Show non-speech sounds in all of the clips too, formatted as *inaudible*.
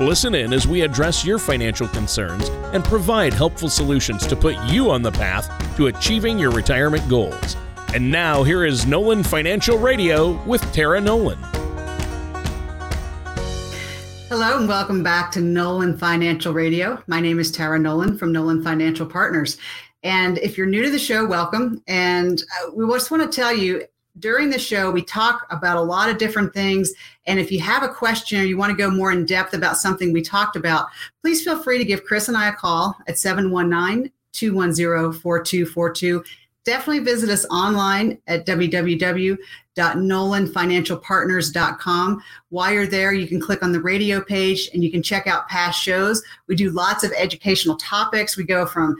Listen in as we address your financial concerns and provide helpful solutions to put you on the path to achieving your retirement goals. And now, here is Nolan Financial Radio with Tara Nolan. Hello, and welcome back to Nolan Financial Radio. My name is Tara Nolan from Nolan Financial Partners. And if you're new to the show, welcome. And uh, we just want to tell you during the show, we talk about a lot of different things. And if you have a question or you want to go more in depth about something we talked about, please feel free to give Chris and I a call at 719 210 4242. Definitely visit us online at www.nolanfinancialpartners.com. While you're there, you can click on the radio page and you can check out past shows. We do lots of educational topics. We go from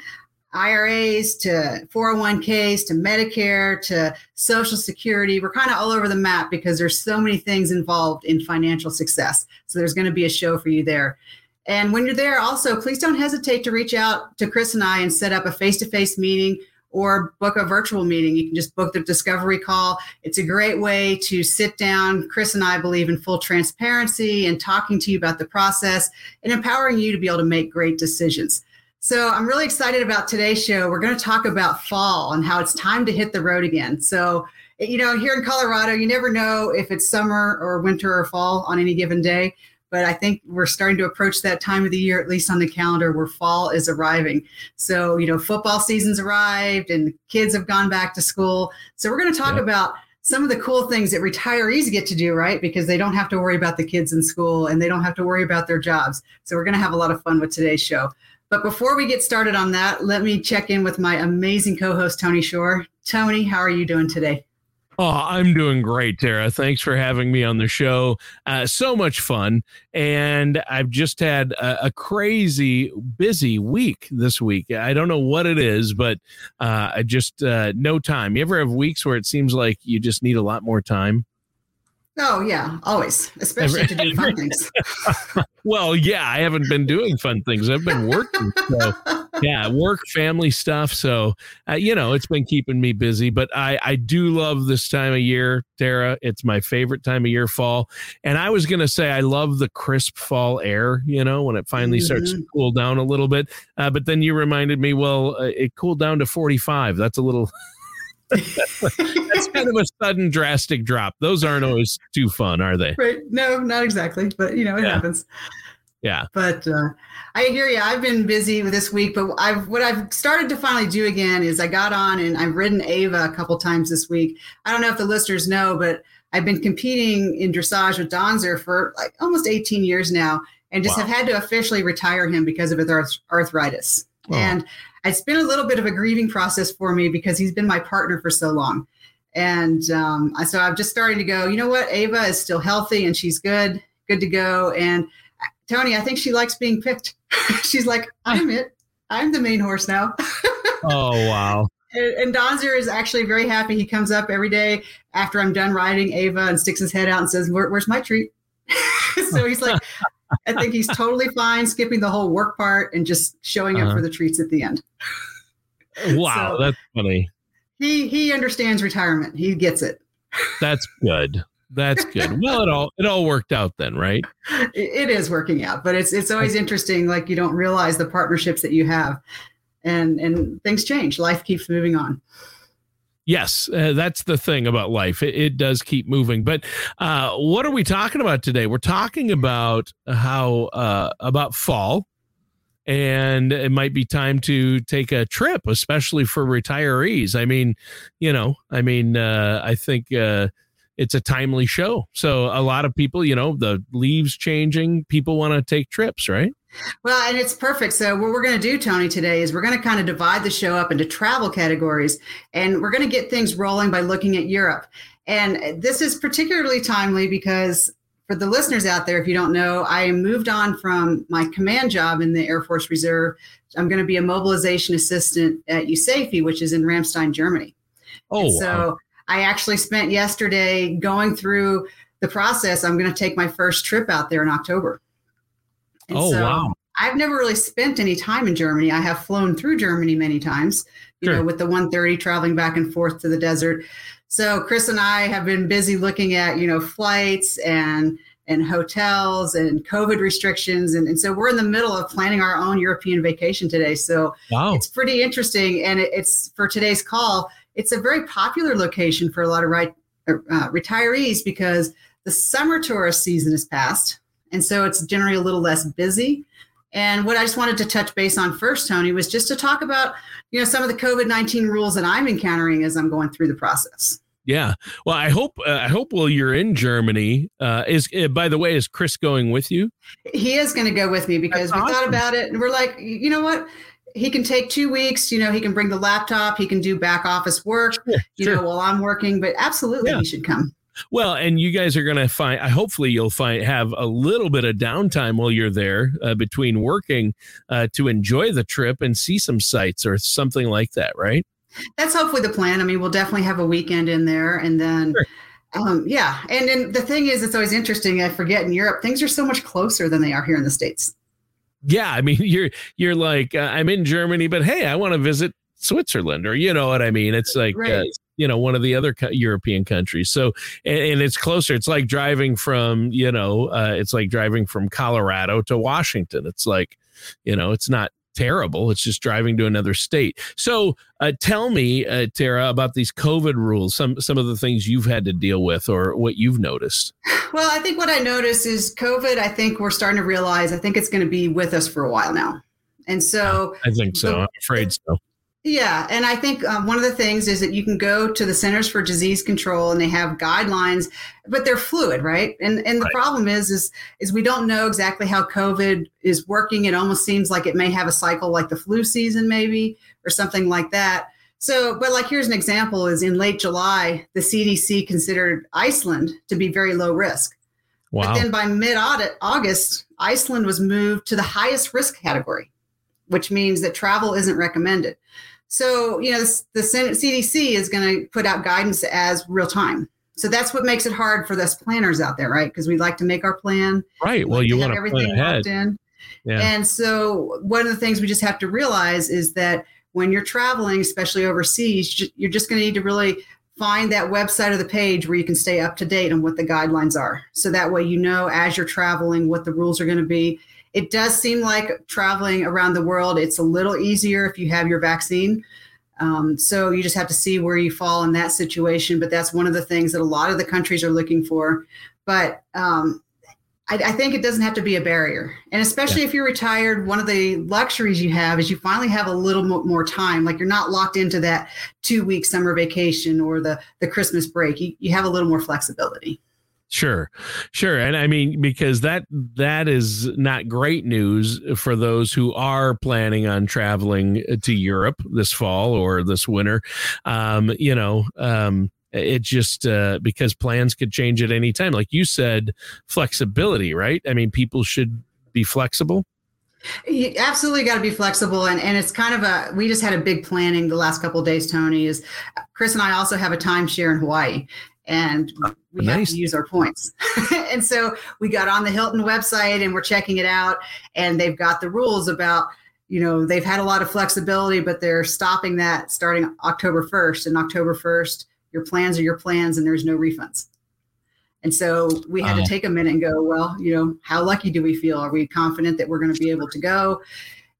IRAs to 401ks to Medicare to Social Security. We're kind of all over the map because there's so many things involved in financial success. So there's going to be a show for you there. And when you're there, also, please don't hesitate to reach out to Chris and I and set up a face to face meeting or book a virtual meeting. You can just book the discovery call. It's a great way to sit down. Chris and I believe in full transparency and talking to you about the process and empowering you to be able to make great decisions. So I'm really excited about today's show. We're going to talk about fall and how it's time to hit the road again. So, you know, here in Colorado, you never know if it's summer or winter or fall on any given day. But I think we're starting to approach that time of the year, at least on the calendar, where fall is arriving. So, you know, football season's arrived and kids have gone back to school. So, we're going to talk yeah. about some of the cool things that retirees get to do, right? Because they don't have to worry about the kids in school and they don't have to worry about their jobs. So, we're going to have a lot of fun with today's show. But before we get started on that, let me check in with my amazing co host, Tony Shore. Tony, how are you doing today? Oh, I'm doing great, Tara. Thanks for having me on the show. Uh, so much fun. And I've just had a, a, crazy busy week this week. I don't know what it is, but uh, I just, uh, no time. You ever have weeks where it seems like you just need a lot more time? Oh yeah, always, especially to do fun things. *laughs* well, yeah, I haven't been doing fun things. I've been working. So, *laughs* yeah, work, family stuff. So, uh, you know, it's been keeping me busy. But I, I do love this time of year, Tara. It's my favorite time of year, fall. And I was gonna say I love the crisp fall air. You know, when it finally mm-hmm. starts to cool down a little bit. Uh, but then you reminded me, well, uh, it cooled down to forty five. That's a little. That's kind of a sudden drastic drop. Those aren't always too fun, are they? Right. No, not exactly. But you know, it yeah. happens. Yeah. But uh, I hear you. I've been busy this week, but I've what I've started to finally do again is I got on and I've ridden Ava a couple times this week. I don't know if the listeners know, but I've been competing in dressage with Donzer for like almost 18 years now, and just wow. have had to officially retire him because of his arth- arthritis. Oh. And it's been a little bit of a grieving process for me because he's been my partner for so long. And um, so I'm just starting to go, you know what? Ava is still healthy and she's good, good to go. And uh, Tony, I think she likes being picked. *laughs* she's like, I'm it. I'm the main horse now. *laughs* oh, wow. And, and Donzer is actually very happy. He comes up every day after I'm done riding Ava and sticks his head out and says, Where, Where's my treat? *laughs* so he's like, I think he's totally fine skipping the whole work part and just showing uh-huh. up for the treats at the end. Wow, so that's funny. He he understands retirement. He gets it. That's good. That's good. Well, it all it all worked out then, right? It, it is working out, but it's it's always interesting. Like you don't realize the partnerships that you have, and and things change. Life keeps moving on. Yes, uh, that's the thing about life. It, it does keep moving. But uh, what are we talking about today? We're talking about how uh, about fall, and it might be time to take a trip, especially for retirees. I mean, you know, I mean, uh, I think uh, it's a timely show. So a lot of people, you know, the leaves changing, people want to take trips, right? Well, and it's perfect. So, what we're going to do, Tony, today is we're going to kind of divide the show up into travel categories, and we're going to get things rolling by looking at Europe. And this is particularly timely because for the listeners out there, if you don't know, I moved on from my command job in the Air Force Reserve. I'm going to be a mobilization assistant at USAFE, which is in Ramstein, Germany. Oh, and so wow. I actually spent yesterday going through the process. I'm going to take my first trip out there in October. And oh, so wow. I've never really spent any time in Germany. I have flown through Germany many times, you Sure. know, with the 130 traveling back and forth to the desert. So Chris and I have been busy looking at, you know, flights and and hotels and COVID restrictions. And, and so we're in the middle of planning our own European vacation today. So Wow. it's pretty interesting. And it, it's for today's call, it's a very popular location for a lot of right, uh, retirees because the summer tourist season is past. And so it's generally a little less busy. And what I just wanted to touch base on first, Tony, was just to talk about, you know, some of the COVID 19 rules that I'm encountering as I'm going through the process. Yeah. Well, I hope uh, I hope while you're in Germany, uh, is uh, by the way, is Chris going with you? He is going to go with me because That's we thought about it and we're like, you know what? He can take two weeks. You know, he can bring the laptop. He can do back office work. You sure. know, while I'm working. But absolutely, Yeah. he should come. Well, and you guys are going to find. I hopefully you'll find have a little bit of downtime while you're there uh, between working uh, to enjoy the trip and see some sights or something like that, right? That's hopefully the plan. I mean, we'll definitely have a weekend in there, and then. Sure. Um, yeah, and then the thing is, it's always interesting. I forget in Europe, things are so much closer than they are here in the states. Yeah, I mean *laughs* you're you're like uh, I'm in Germany, but hey, I want to visit Switzerland, or you know what I mean? It's like uh, Right. You know one of the other European countries. So and, and it's closer. It's like driving from you know uh, it's like driving from Colorado to Washington. It's like you know it's not terrible. It's just driving to another state. So uh, tell me, uh, Tara, about these COVID rules. Some some of the things you've had to deal with, or what you've noticed. Well, I think what I noticed is COVID. I think we're starting to realize. I think it's going to be with us for a while now, and so I think so. The- I'm afraid so. Yeah, and I think um, one of the things is that you can go to the Centers for Disease Control and they have guidelines, but they're fluid, right? And and the Right. problem is is is we don't know exactly how COVID is working. It almost seems like it may have a cycle like the flu season, maybe or something like that. So, but like here's an example: is in late July, the CDC considered Iceland to be very low risk. Wow. But then by mid August, Iceland was moved to the highest risk category, which means that travel isn't recommended. So, you know, the, the CDC is going to put out guidance as real time. So that's what makes it hard for us planners out there, right? Because we like to make our plan. right. Well, you want to everything plan ahead. locked in. Yeah. And so, one of the things we just have to realize is that when you're traveling, especially overseas, you're just going to need to really find that website or the page where you can stay up to date on what the guidelines are. So that way, you know, as you're traveling, what the rules are going to be. It does seem like traveling around the world, it's a little easier if you have your vaccine. Um, so you just have to see where you fall in that situation. But that's one of the things that a lot of the countries are looking for. But um, I, I think it doesn't have to be a barrier. And especially if you're retired, one of the luxuries you have is you finally have a little mo- more time. Like you're not locked into that two week summer vacation or the, the Christmas break. You, you have a little more flexibility. Sure, sure, and I mean because that that is not great news for those who are planning on traveling to Europe this fall or this winter. Um, you know, um, it just uh, because plans could change at any time. Like you said, flexibility, right? I mean, people should be flexible. You absolutely got to be flexible. And, and it's kind of a, we just had a big planning the last couple days, Tony, is Chris and I also have a timeshare in Hawaii and we have to use our points. *laughs* and so we got on the Hilton website and we're checking it out and they've got the rules about, you know, they've had a lot of flexibility, but they're stopping that starting October 1st and October 1st, your plans are your plans and there's no refunds. And so we had to take a minute and go, well, you know, how lucky do we feel? Are we confident that we're going to be able to go?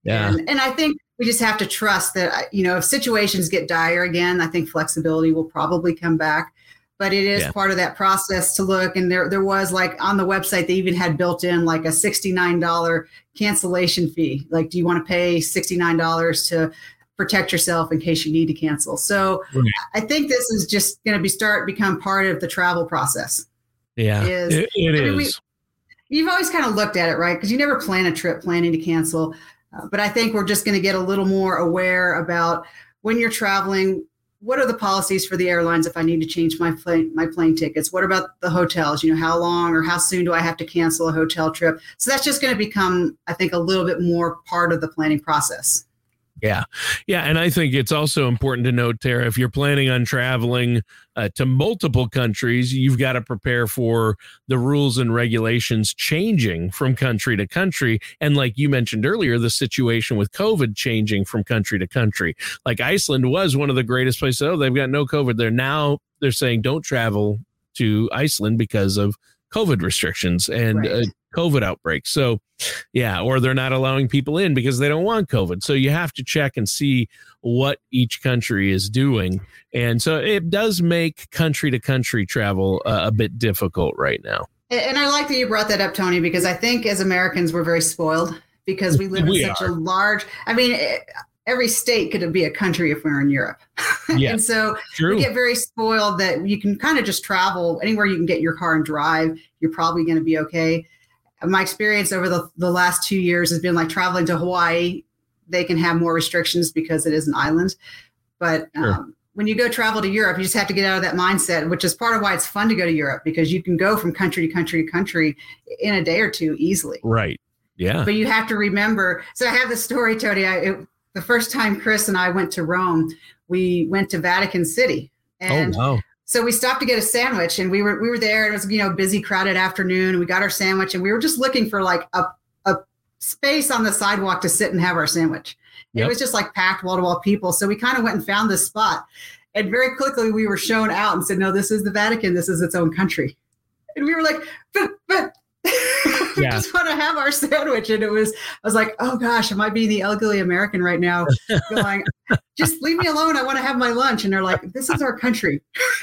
Yeah, And, and I think we just have to trust that, you know, if situations get dire again, I think flexibility will probably come back. But it is Yeah. part of that process to look. And there, there was like on the website, they even had built in like a $69 cancellation fee. Like, do you want to pay $69 to protect yourself in case you need to cancel? So Right. I think this is just going to be start become part of the travel process. yeah, is- it, it I mean, we- you've always kind of looked at it, right? Because you never plan a trip planning to cancel. Uh, but I think we're just going to get a little more aware about when you're traveling, what are the policies for the airlines if I need to change my plane my plane tickets? What about the hotels? You know, how long or how soon do I have to cancel a hotel trip? So that's just going to become, I think, a little bit more part of the planning process. Yeah. Yeah. And I think it's also important to note, Tara, if you're planning on traveling uh, to multiple countries, you've got to prepare for the rules and regulations changing from country to country. And like you mentioned earlier, the situation with COVID changing from country to country. Like Iceland was one of the greatest places. Oh, they've got no COVID. They're now, they're saying don't travel to Iceland because of COVID restrictions and right. uh, COVID outbreaks. So, yeah, or they're not allowing people in because they don't want COVID. So you have to check and see what each country is doing. And so it does make country to country travel uh, a bit difficult right now. And I like that you brought that up, Tony, because I think as Americans, we're very spoiled because we live in we such are. a large, I mean, every state could be a country if we are in Europe. *laughs* Yeah, and so true. we get very spoiled that you can kind of just travel anywhere you can get your car and drive. You're probably going to be okay. My experience over the, the last two years has been like traveling to Hawaii. They can have more restrictions because it is an island. But sure. um, when you go travel to Europe, you just have to get out of that mindset, which is part of why it's fun to go to Europe because you can go from country to country to country in a day or two easily. Right. Yeah. But you have to remember. So I have the story, Tony. I, it, the first time Chris and I went to Rome, we went to Vatican City. Oh, and oh, wow. So we stopped to get a sandwich and we were we were there. It was, you know, busy, crowded afternoon. And we got our sandwich and we were just looking for like a, a space on the sidewalk to sit and have our sandwich. Yep. It was just like packed wall to wall people. So we kind of went and found this spot. And very quickly we were shown out and said, no, this is the Vatican. This is its own country. And we were like, but we yeah. just want to have our *laughs* sandwich. And it was, I was like, oh gosh, am I being the elderly American right now? Going, just leave me alone. I want to have my lunch. And they're like, this is our country. *laughs*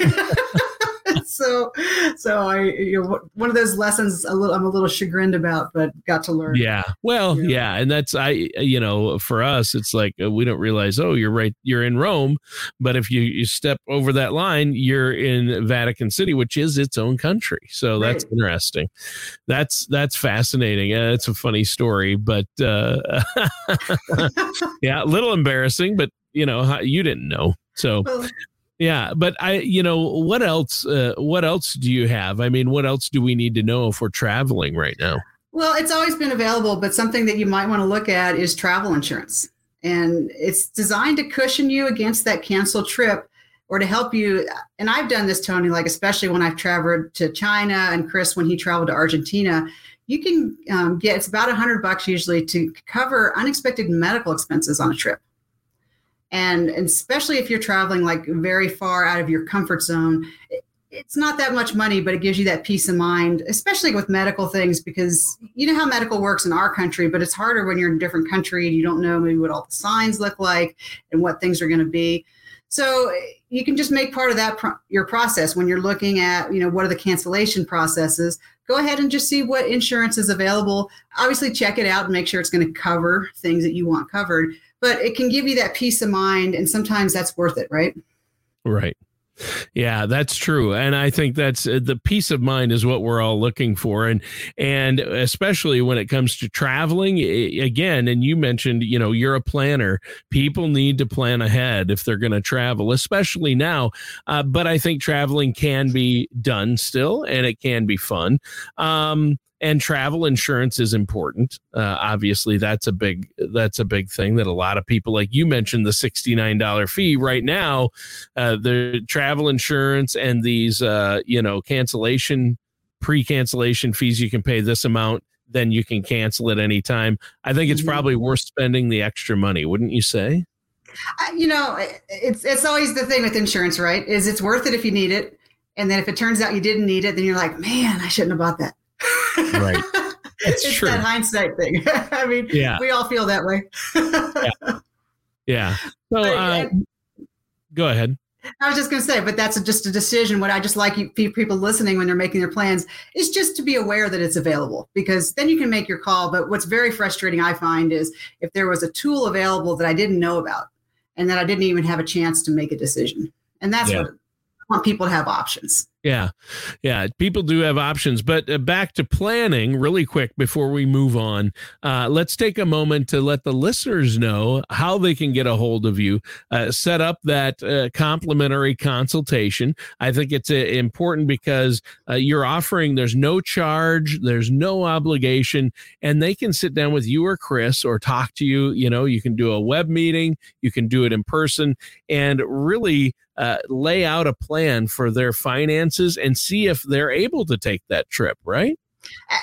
so, so I, you know, one of those lessons a little, I'm a little chagrined about, but got to learn. Yeah. Well, yeah. yeah. And that's, I, you know, for us, it's like, uh, we don't realize, oh, you're right. You're in Rome. But if you, you step over that line, you're in Vatican City, which is its own country. So that's right. interesting. That's, that's fascinating. Uh, it's a funny story, but, uh, *laughs* *laughs* yeah, a little embarrassing, but you know, you didn't know. So, well, yeah, but I, you know, what else? Uh, what else do you have? I mean, what else do we need to know if we're traveling right now? Well, it's always been available, but something that you might want to look at is travel insurance, and it's designed to cushion you against that canceled trip or to help you. And I've done this, Tony, like especially when I've traveled to China and Chris when he traveled to Argentina. You can um, get it's about a hundred bucks usually to cover unexpected medical expenses on a trip and, especially if you're traveling like very far out of your comfort zone it's not that much money but it gives you that peace of mind especially with medical things because you know how medical works in our country but it's harder when you're in a different country and you don't know maybe what all the signs look like and what things are going to be. So you can just make part of that pro- your process. When you're looking at you know what are the cancellation processes go ahead and just see what insurance is available. Obviously check it out and make sure it's going to cover things that you want covered but it can give you that peace of mind and sometimes that's worth it right right yeah, that's true, and I think that's uh, the peace of mind is what we're all looking for, and and especially when it comes to traveling. Again, and you mentioned, you know, you're a planner. People need to plan ahead if they're going to travel, especially now. Uh, but I think traveling can be done still, and it can be fun. Um, and travel insurance is important. Uh, obviously that's a big that's a big thing that a lot of people like you mentioned the $69 fee right now uh, the travel insurance and these uh, you know cancellation pre-cancellation fees you can pay this amount then you can cancel at any time. I think it's mm-hmm. probably worth spending the extra money wouldn't you say? You know it's it's always the thing with insurance right is it's worth it if you need it and then if it turns out you didn't need it then you're like man i shouldn't have bought that right. That's it's true. that hindsight thing. *laughs* I mean, yeah. we all feel that way. yeah. yeah. So, uh, go ahead. I was just going to say, but that's just a decision. What I just like you, people listening when they're making their plans is just to be aware that it's available because then you can make your call. But what's very frustrating, I find, is if there was a tool available that I didn't know about and that I didn't even have a chance to make a decision. And that's yeah. what I want people to have options. Yeah. Yeah. People do have options. But uh, back to planning really quick before we move on. Uh, let's take a moment to let the listeners know how they can get a hold of you, uh, set up that uh, complimentary consultation. I think it's uh, important because uh, you're offering, there's no charge, there's no obligation, and they can sit down with you or Chris or talk to you. You know, you can do a web meeting, you can do it in person, and really uh, lay out a plan for their finances and see if they're able to take that trip, right?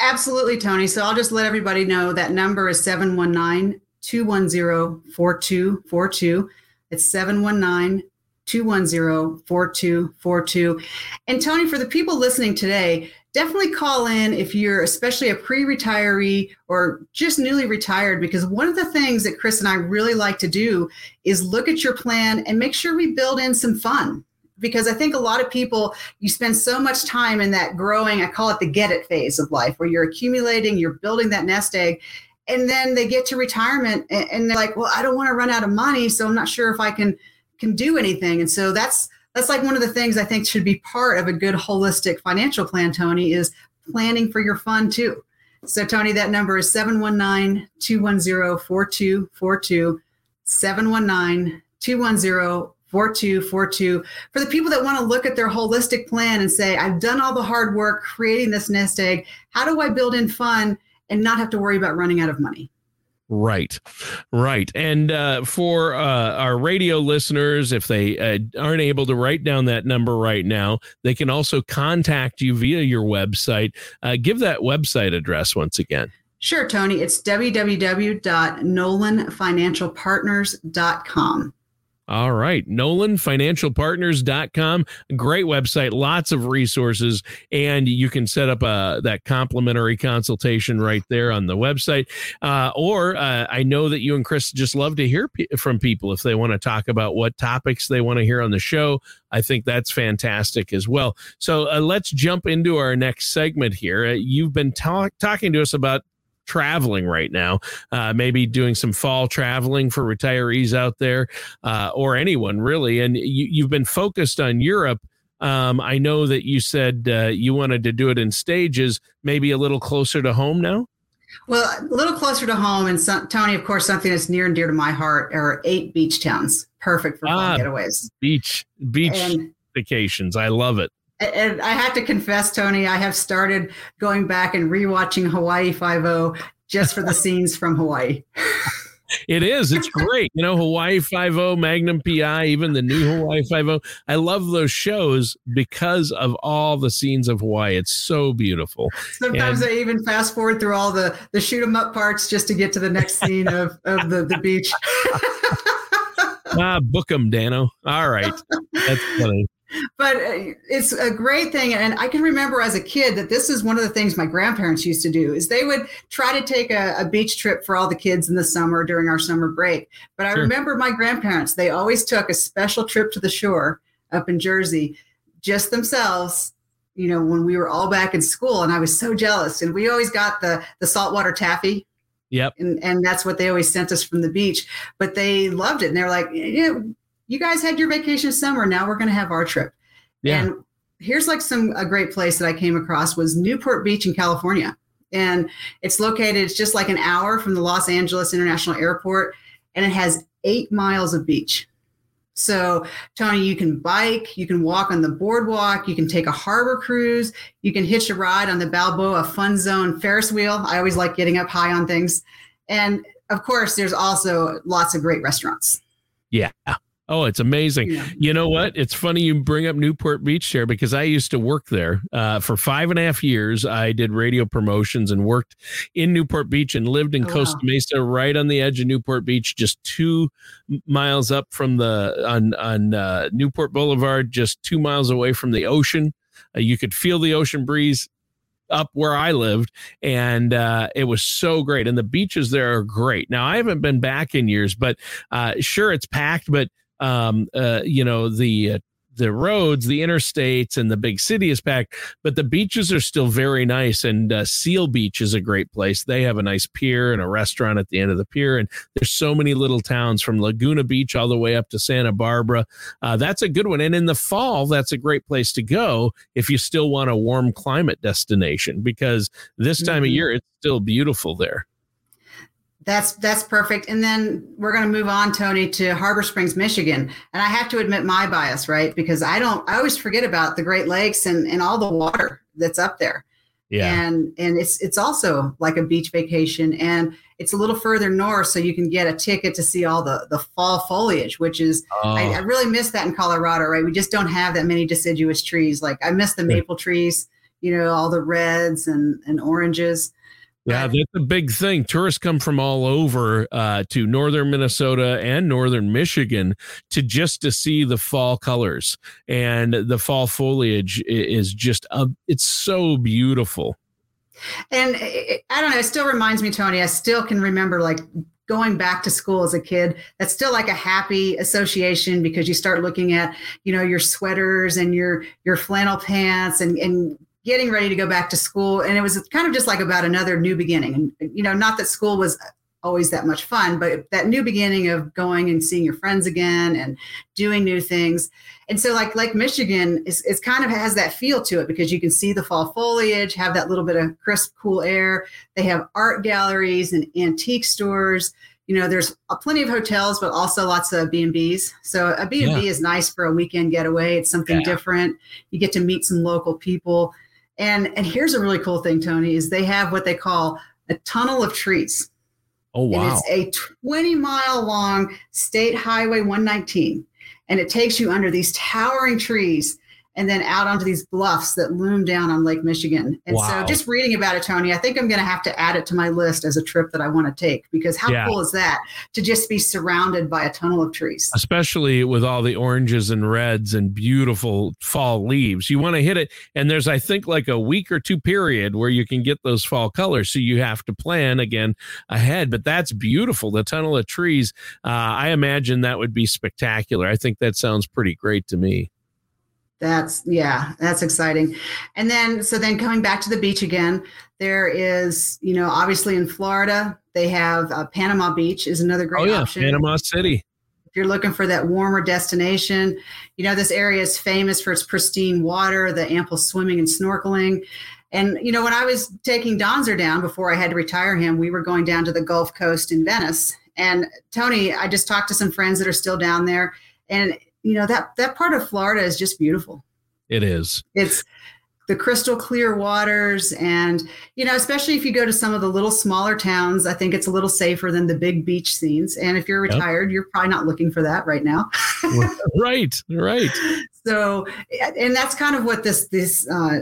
Absolutely, Tony. So I'll just let everybody know that number is 719 210 4242. It's 719 210 4242. And Tony, for the people listening today, definitely call in if you're especially a pre-retiree or just newly retired because one of the things that chris and i really like to do is look at your plan and make sure we build in some fun. Because i think a lot of people you spend so much time in that growing i call it the get it phase of life where you're accumulating you're building that nest egg and then they get to retirement and they're like well i don't want to run out of money so i'm not sure if i can can do anything. And so that's that's like one of the things I think should be part of a good holistic financial plan, Tony, is planning for your fund too. So, Tony, that number is 719 210 4242. 719 210 4242. For the people that want to look at their holistic plan and say, I've done all the hard work creating this nest egg, how do I build in fun and not have to worry about running out of money? Right, right. And uh, for uh, our radio listeners, if they uh, aren't able to write down that number right now, they can also contact you via your website. Uh, give that website address once again. Sure, Tony. It's www.nolanfinancialpartners.com. All right. NolanFinancialPartners.com. Great website. Lots of resources. And you can set up a, that complimentary consultation right there on the website. Uh, or uh, I know that you and Chris just love to hear p- from people if they want to talk about what topics they want to hear on the show. I think that's fantastic as well. So uh, let's jump into our next segment here. Uh, you've been talk- talking to us about traveling right now, uh, maybe doing some fall traveling for retirees out there uh, or anyone really. And you, have been focused on Europe. Um, I know that you said uh, you wanted to do it in stages, maybe a little closer to home now. Well, a little closer to home, and some, Tony, of course, something that's near and dear to my heart are eight beach towns, perfect for ah, getaways. Beach, beach and, vacations. I love it and I have to confess, Tony, I have started going back and rewatching Hawaii Five O just for the *laughs* scenes from Hawaii. It is. It's great. You know, Hawaii Five O, Magnum PI, even the new Hawaii Five O. I love those shows because of all the scenes of Hawaii. It's so beautiful. Sometimes and, I even fast forward through all the the shoot 'em up parts just to get to the next scene of of the the beach. *laughs* ah, book them, Danno. All right, *laughs* that's funny but uh, it's a great thing and i can remember as a kid that this is one of the things my grandparents used to do is they would try to take a, a beach trip for all the kids in the summer during our summer break but i sure. remember my grandparents they always took a special trip to the shore up in jersey just themselves you know when we were all back in school and i was so jealous and we always got the the saltwater taffy Yep. And and that's what they always sent us from the beach. But they loved it. And they're like, yeah, you guys had your vacation summer. Now we're going to have our trip. Yeah. And here's like some a great place that I came across was Newport Beach in California. And it's located, it's just like an hour from the Los Angeles International Airport, and it has eight miles of beach. So, Tony, you can bike, you can walk on the boardwalk, you can take a harbor cruise, you can hitch a ride on the Balboa Fun Zone Ferris wheel. I always like getting up high on things. And of course, there's also lots of great restaurants. Yeah. Oh, it's amazing. Yeah. You know what? It's funny you bring up Newport Beach there because I used to work there uh, for five and a half years. I did radio promotions and worked in Newport Beach and lived in oh, Costa wow. Mesa, right on the edge of Newport Beach, just two miles up from the on on uh, Newport Boulevard, just two miles away from the ocean. Uh, you could feel the ocean breeze up where I lived, and uh, it was so great. And the beaches there are great. Now I haven't been back in years, but uh, sure it's packed, but um, uh, you know, the uh, the roads, the interstates, and the big city is packed, but the beaches are still very nice. And uh, Seal Beach is a great place. They have a nice pier and a restaurant at the end of the pier. And there's so many little towns from Laguna Beach all the way up to Santa Barbara. Uh, that's a good one. And in the fall, that's a great place to go if you still want a warm climate destination because this time mm-hmm. of year it's still beautiful there. That's that's perfect. And then we're going to move on, Tony, to Harbor Springs, Michigan. And I have to admit my bias, right? Because I don't. I always forget about the Great Lakes and and all the water that's up there. Yeah. And and it's it's also like a beach vacation, and it's a little further north, so you can get a ticket to see all the the fall foliage, which is oh. I, I, oh. really miss that in Colorado, right? We just don't have that many deciduous trees. Like I miss the maple trees, you know, all the reds and and oranges. Yeah, that's a big thing. Tourists come from all over uh, to northern Minnesota and northern Michigan to just to see the fall colors and the fall foliage is just a, it's so beautiful. And it, I don't know, it still reminds me, Tony. I still can remember like going back to school as a kid that's still like a happy association because you start looking at you know your sweaters and your your flannel pants and and getting ready to go back to school and it was kind of just like about another new beginning. And you know not that school was always that much fun but that new beginning of going and seeing your friends again and doing new things. And so like lake michigan is, is kind of has that feel to it because you can see the fall foliage have that little bit of crisp cool air. They have art galleries and antique stores. You know there's plenty of hotels but also lots of b&b's so a b&b yeah. is nice for a weekend getaway. It's something yeah. different. You get to meet some local people and and here's a really cool thing, Tony, is they have what they call a tunnel of trees. Oh wow! And it's a 20 mile long state highway 119, and it takes you under these towering trees and then out onto these bluffs that loom down on Lake Michigan. And wow. so just reading about it, Tony, I think I'm going to have to add it to my list as a trip that I want to take because how yeah. cool is that to just be surrounded by a tunnel of trees? Especially with all the oranges and reds and beautiful fall leaves. You want to hit it. And there's, I think, like a week or two period where you can get those fall colors. So you have to plan again ahead. But that's beautiful. The tunnel of trees. Uh, I imagine that would be spectacular. I think that sounds pretty great to me. That's yeah, that's exciting. And then so then coming back to the beach again, there is you know obviously in Florida they have uh, Panama Beach is another great oh, yeah, option. Panama City. If you're looking for that warmer destination, you know this area is famous for its pristine water, the ample swimming and snorkeling. And you know when I was taking Donzer down before I had to retire him, we were going down to the Gulf Coast in Venice. And Tony, I just talked to some friends that are still down there, and you know that that part of Florida is just beautiful. It is. It's the crystal clear waters and you know especially if you go to some of the little smaller towns i think it's a little safer than the big beach scenes and if you're retired yep. you're probably not looking for that right now *laughs* right right so and that's kind of what this this uh,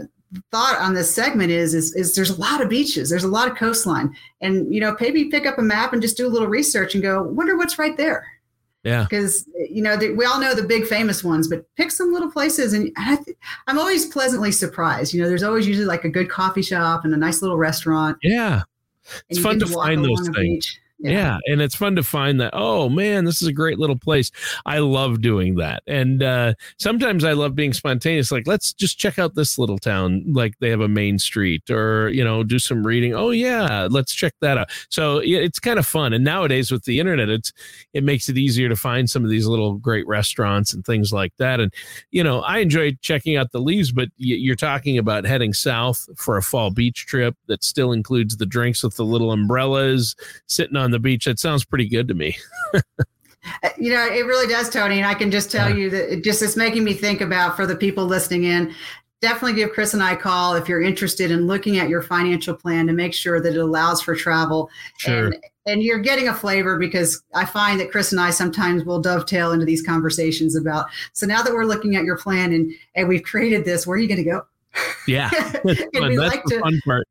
thought on this segment is, is is there's a lot of beaches there's a lot of coastline and you know maybe pick up a map and just do a little research and go wonder what's right there yeah. Because, you know, the, we all know the big famous ones, but pick some little places. And I I'm always pleasantly surprised. You know, there's always usually like a good coffee shop and a nice little restaurant. Yeah. It's fun to find those things. Yeah. yeah. and it's fun to find that oh man this is a great little place i love doing that and uh, sometimes i love being spontaneous like let's just check out this little town like they have a main street or you know do some reading oh yeah let's check that out so yeah, it's kind of fun and nowadays with the internet it's it makes it easier to find some of these little great restaurants and things like that and you know i enjoy checking out the leaves but you're talking about heading south for a fall beach trip that still includes the drinks with the little umbrellas sitting on the beach. That sounds pretty good to me. Uh, you know, it really does, Tony. And I can just tell yeah. you that it just is making me think about for the people listening in. Definitely give Chris and I a call if you're interested in looking at your financial plan to make sure that it allows for travel. Sure. And, and you're getting a flavor because I find that Chris and I sometimes will dovetail into these conversations about. So now that we're looking at your plan and and we've created this, where are you going to go? Yeah, *laughs* that's like the to, fun part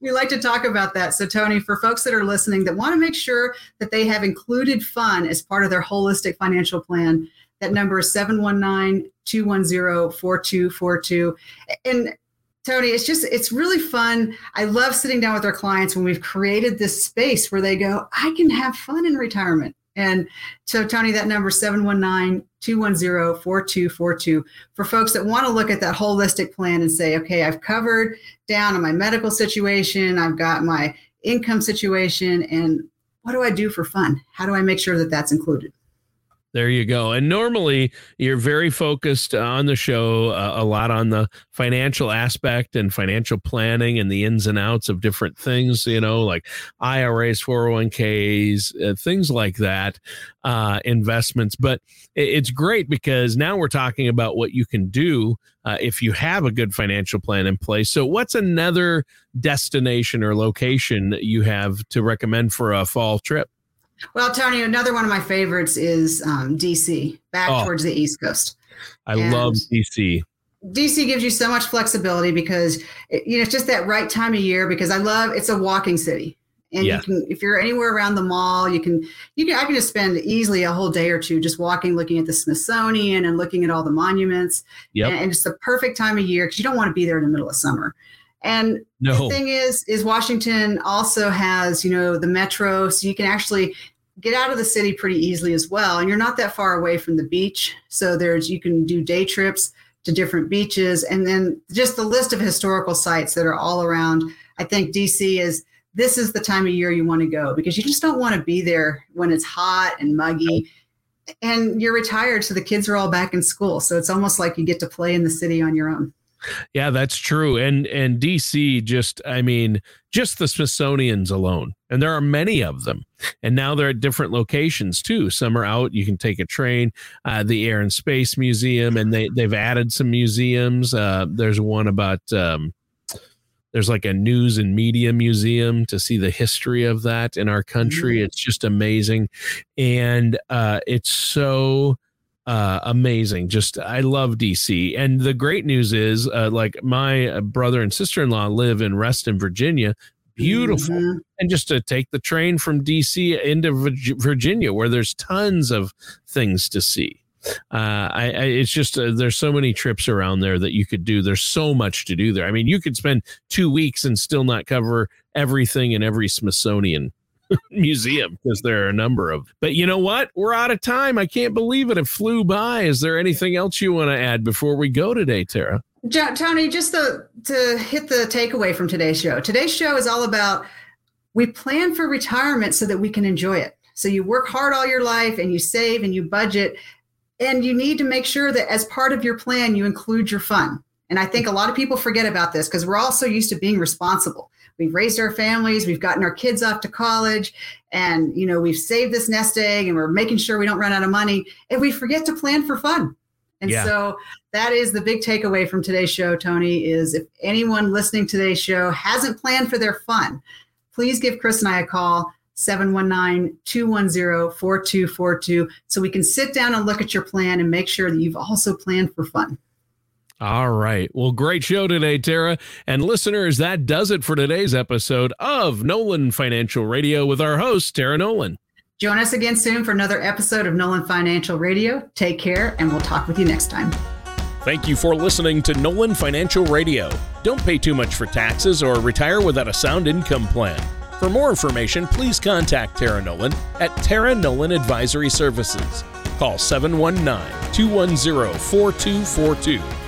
we like to talk about that. So, Tony, for folks that are listening that want to make sure that they have included fun as part of their holistic financial plan, that number is 719 210 4242. And Tony, it's just, it's really fun. I love sitting down with our clients when we've created this space where they go, I can have fun in retirement. And so, Tony, that number 719 210 4242 for folks that want to look at that holistic plan and say, okay, I've covered down on my medical situation, I've got my income situation, and what do I do for fun? How do I make sure that that's included? There you go. And normally you're very focused on the show, uh, a lot on the financial aspect and financial planning and the ins and outs of different things, you know, like IRAs, 401ks, uh, things like that, uh, investments. But it's great because now we're talking about what you can do uh, if you have a good financial plan in place. So, what's another destination or location you have to recommend for a fall trip? Well, Tony, another one of my favorites is um, DC, back oh, towards the East Coast. I and love DC. DC gives you so much flexibility because it, you know it's just that right time of year. Because I love it's a walking city, and yeah. you can if you're anywhere around the mall, you can you can I can just spend easily a whole day or two just walking, looking at the Smithsonian and looking at all the monuments. Yeah, and, and, it's the perfect time of year because you don't want to be there in the middle of summer. And no. the thing is, is Washington also has, you know, the metro, so you can actually get out of the city pretty easily as well. And you're not that far away from the beach. So there's you can do day trips to different beaches and then just the list of historical sites that are all around. I think DC is this is the time of year you want to go because you just don't want to be there when it's hot and muggy. And you're retired, so the kids are all back in school. So it's almost like you get to play in the city on your own. Yeah, that's true. And and DC just I mean, just the Smithsonian's alone. And there are many of them. And now they're at different locations too. Some are out, you can take a train, uh, the Air and Space Museum and they they've added some museums. Uh, there's one about um, there's like a news and media museum to see the history of that in our country. Mm-hmm. It's just amazing. And uh, it's so uh, amazing. Just I love DC. And the great news is, uh, like my brother and sister in law live in Reston, Virginia. Beautiful, mm-hmm. and just to take the train from DC into Virginia, where there's tons of things to see. Uh, I, I, it's just uh, there's so many trips around there that you could do. There's so much to do there. I mean, you could spend two weeks and still not cover everything in every Smithsonian *laughs* museum because there are a number of. But you know what? We're out of time. I can't believe it. It flew by. Is there anything else you want to add before we go today, Tara? Tony, just the, to hit the takeaway from today's show. Today's show is all about we plan for retirement so that we can enjoy it. So you work hard all your life and you save and you budget, and you need to make sure that as part of your plan, you include your fun. And I think a lot of people forget about this because we're all so used to being responsible we've raised our families we've gotten our kids off to college and you know we've saved this nest egg and we're making sure we don't run out of money and we forget to plan for fun and yeah. so that is the big takeaway from today's show tony is if anyone listening to today's show hasn't planned for their fun please give chris and i a call 719-210-4242 so we can sit down and look at your plan and make sure that you've also planned for fun all right. Well, great show today, Tara. And listeners, that does it for today's episode of Nolan Financial Radio with our host, Tara Nolan. Join us again soon for another episode of Nolan Financial Radio. Take care, and we'll talk with you next time. Thank you for listening to Nolan Financial Radio. Don't pay too much for taxes or retire without a sound income plan. For more information, please contact Tara Nolan at Tara Nolan Advisory Services. Call 719 210 4242